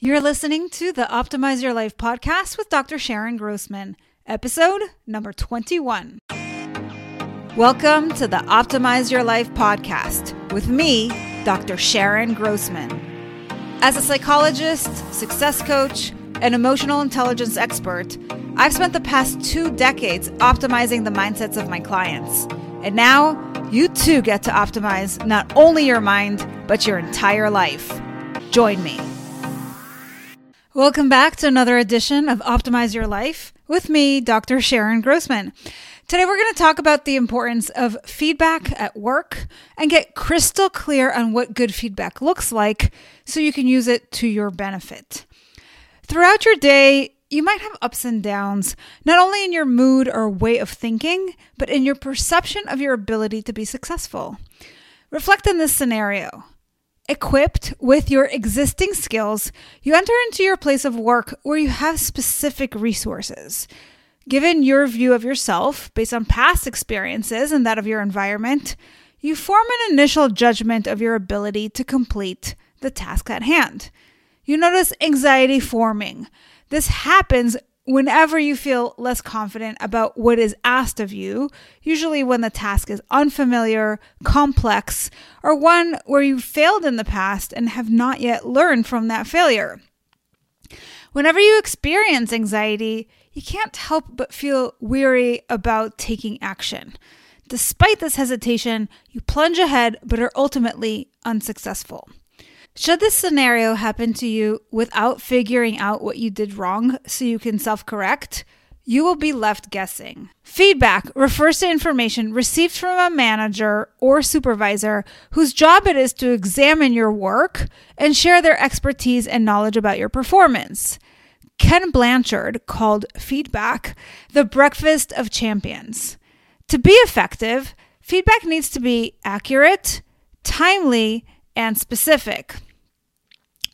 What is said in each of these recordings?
You're listening to the Optimize Your Life podcast with Dr. Sharon Grossman, episode number 21. Welcome to the Optimize Your Life podcast with me, Dr. Sharon Grossman. As a psychologist, success coach, and emotional intelligence expert, I've spent the past two decades optimizing the mindsets of my clients. And now, you too get to optimize not only your mind, but your entire life. Join me. Welcome back to another edition of Optimize Your Life with me, Dr. Sharon Grossman. Today, we're going to talk about the importance of feedback at work and get crystal clear on what good feedback looks like so you can use it to your benefit. Throughout your day, you might have ups and downs, not only in your mood or way of thinking, but in your perception of your ability to be successful. Reflect on this scenario. Equipped with your existing skills, you enter into your place of work where you have specific resources. Given your view of yourself based on past experiences and that of your environment, you form an initial judgment of your ability to complete the task at hand. You notice anxiety forming. This happens whenever you feel less confident about what is asked of you, usually when the task is unfamiliar, complex, or one where you failed in the past and have not yet learned from that failure. Whenever you experience anxiety, you can't help but feel weary about taking action. Despite this hesitation, you plunge ahead but are ultimately unsuccessful. Should this scenario happen to you without figuring out what you did wrong so you can self correct, you will be left guessing. Feedback refers to information received from a manager or supervisor whose job it is to examine your work and share their expertise and knowledge about your performance. Ken Blanchard called feedback the breakfast of champions. To be effective, feedback needs to be accurate, timely, and specific.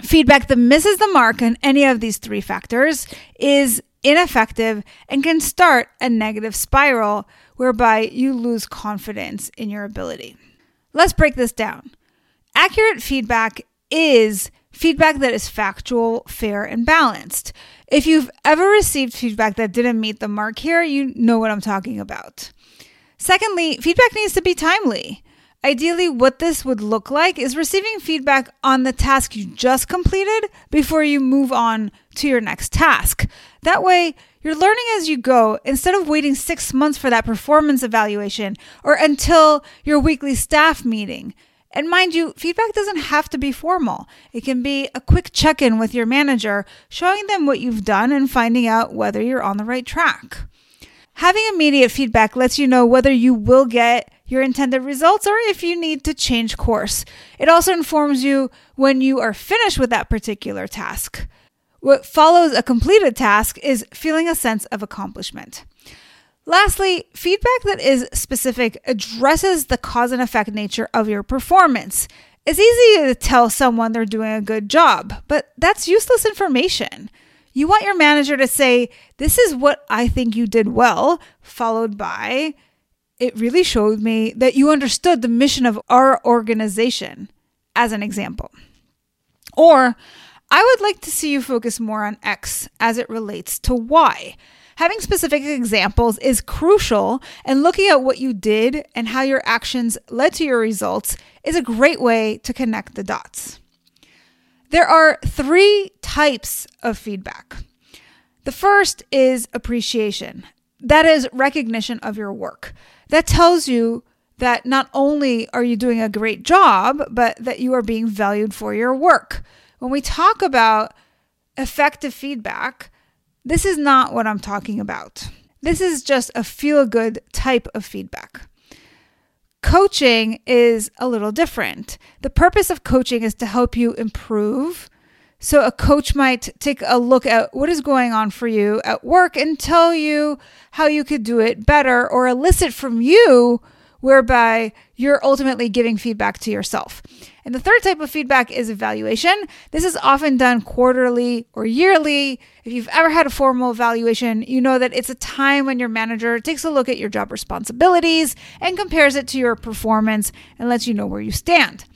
Feedback that misses the mark on any of these three factors is ineffective and can start a negative spiral whereby you lose confidence in your ability. Let's break this down. Accurate feedback is feedback that is factual, fair, and balanced. If you've ever received feedback that didn't meet the mark here, you know what I'm talking about. Secondly, feedback needs to be timely. Ideally, what this would look like is receiving feedback on the task you just completed before you move on to your next task. That way, you're learning as you go instead of waiting six months for that performance evaluation or until your weekly staff meeting. And mind you, feedback doesn't have to be formal. It can be a quick check in with your manager, showing them what you've done and finding out whether you're on the right track. Having immediate feedback lets you know whether you will get your intended results or if you need to change course. It also informs you when you are finished with that particular task. What follows a completed task is feeling a sense of accomplishment. Lastly, feedback that is specific addresses the cause and effect nature of your performance. It's easy to tell someone they're doing a good job, but that's useless information. You want your manager to say, This is what I think you did well, followed by, It really showed me that you understood the mission of our organization, as an example. Or, I would like to see you focus more on X as it relates to Y. Having specific examples is crucial, and looking at what you did and how your actions led to your results is a great way to connect the dots. There are three types of feedback. The first is appreciation, that is recognition of your work. That tells you that not only are you doing a great job, but that you are being valued for your work. When we talk about effective feedback, this is not what I'm talking about. This is just a feel good type of feedback. Coaching is a little different. The purpose of coaching is to help you improve. So, a coach might take a look at what is going on for you at work and tell you how you could do it better or elicit from you whereby you're ultimately giving feedback to yourself. And the third type of feedback is evaluation. This is often done quarterly or yearly. If you've ever had a formal evaluation, you know that it's a time when your manager takes a look at your job responsibilities and compares it to your performance and lets you know where you stand.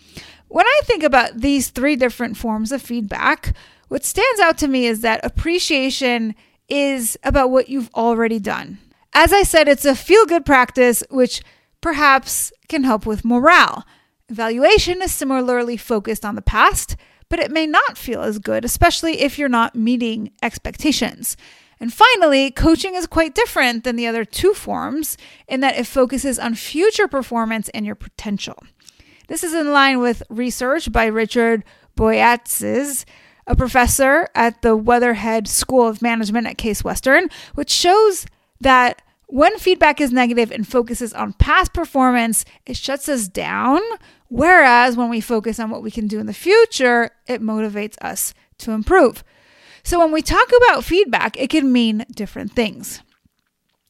When I think about these three different forms of feedback, what stands out to me is that appreciation is about what you've already done. As I said, it's a feel good practice, which perhaps can help with morale. Evaluation is similarly focused on the past, but it may not feel as good, especially if you're not meeting expectations. And finally, coaching is quite different than the other two forms in that it focuses on future performance and your potential. This is in line with research by Richard Boyatzis, a professor at the Weatherhead School of Management at Case Western, which shows that when feedback is negative and focuses on past performance, it shuts us down. Whereas when we focus on what we can do in the future, it motivates us to improve. So when we talk about feedback, it can mean different things.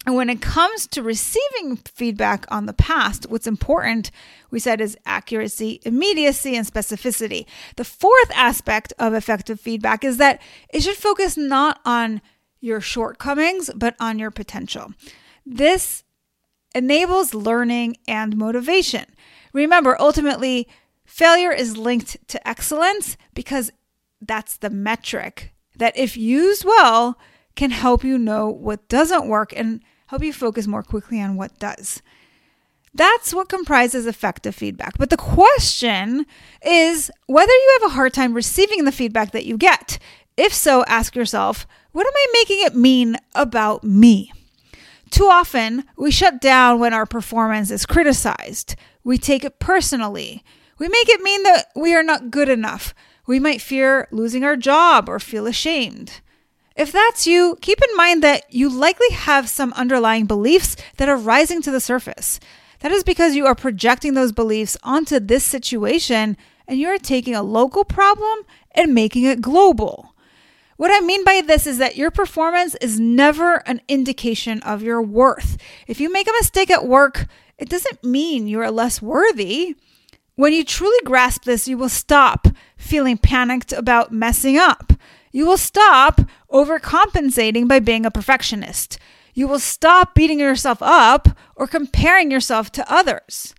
And when it comes to receiving feedback on the past, what's important, we said, is accuracy, immediacy, and specificity. The fourth aspect of effective feedback is that it should focus not on your shortcomings, but on your potential. This enables learning and motivation. Remember, ultimately, failure is linked to excellence because that's the metric that, if used well, can help you know what doesn't work and help you focus more quickly on what does. That's what comprises effective feedback. But the question is whether you have a hard time receiving the feedback that you get. If so, ask yourself, what am I making it mean about me? Too often, we shut down when our performance is criticized. We take it personally. We make it mean that we are not good enough. We might fear losing our job or feel ashamed. If that's you, keep in mind that you likely have some underlying beliefs that are rising to the surface. That is because you are projecting those beliefs onto this situation and you are taking a local problem and making it global. What I mean by this is that your performance is never an indication of your worth. If you make a mistake at work, it doesn't mean you are less worthy. When you truly grasp this, you will stop feeling panicked about messing up. You will stop overcompensating by being a perfectionist. You will stop beating yourself up or comparing yourself to others.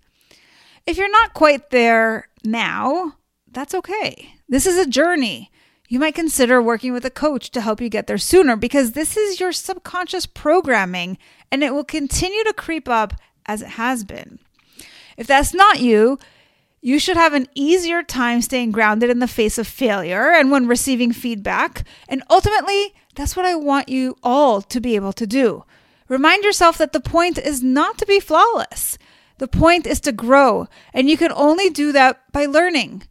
If you're not quite there now, that's okay. This is a journey. You might consider working with a coach to help you get there sooner because this is your subconscious programming and it will continue to creep up as it has been. If that's not you, you should have an easier time staying grounded in the face of failure and when receiving feedback. And ultimately, that's what I want you all to be able to do. Remind yourself that the point is not to be flawless. The point is to grow, and you can only do that by learning.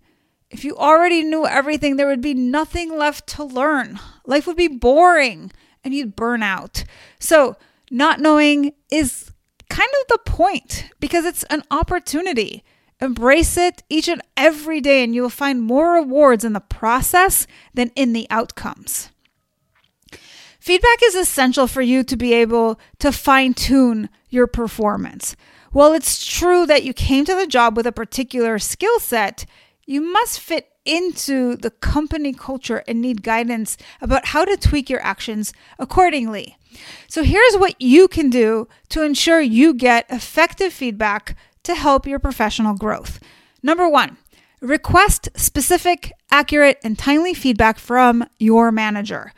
If you already knew everything, there would be nothing left to learn. Life would be boring and you'd burn out. So, not knowing is kind of the point because it's an opportunity. Embrace it each and every day, and you will find more rewards in the process than in the outcomes. Feedback is essential for you to be able to fine tune your performance. While it's true that you came to the job with a particular skill set, you must fit into the company culture and need guidance about how to tweak your actions accordingly. So, here's what you can do to ensure you get effective feedback to help your professional growth. Number one, request specific, accurate, and timely feedback from your manager.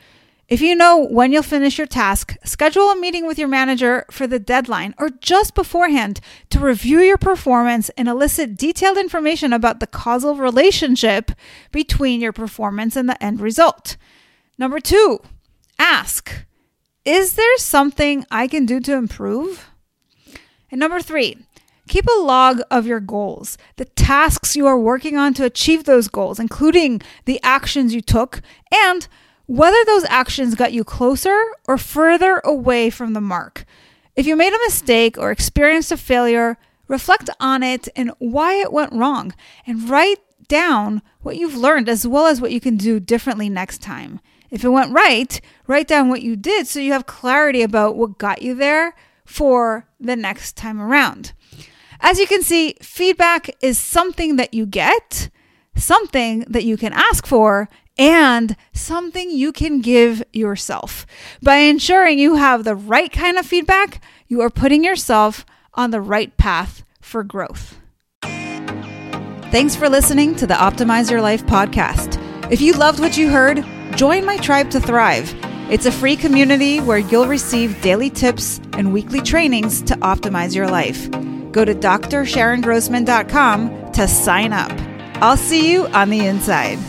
If you know when you'll finish your task, schedule a meeting with your manager for the deadline or just beforehand to review your performance and elicit detailed information about the causal relationship between your performance and the end result. Number two, ask Is there something I can do to improve? And number three, Keep a log of your goals, the tasks you are working on to achieve those goals, including the actions you took, and whether those actions got you closer or further away from the mark. If you made a mistake or experienced a failure, reflect on it and why it went wrong, and write down what you've learned as well as what you can do differently next time. If it went right, write down what you did so you have clarity about what got you there for the next time around. As you can see, feedback is something that you get, something that you can ask for, and something you can give yourself. By ensuring you have the right kind of feedback, you are putting yourself on the right path for growth. Thanks for listening to the Optimize Your Life podcast. If you loved what you heard, Join my tribe to thrive. It's a free community where you'll receive daily tips and weekly trainings to optimize your life. Go to drsharongrossman.com to sign up. I'll see you on the inside.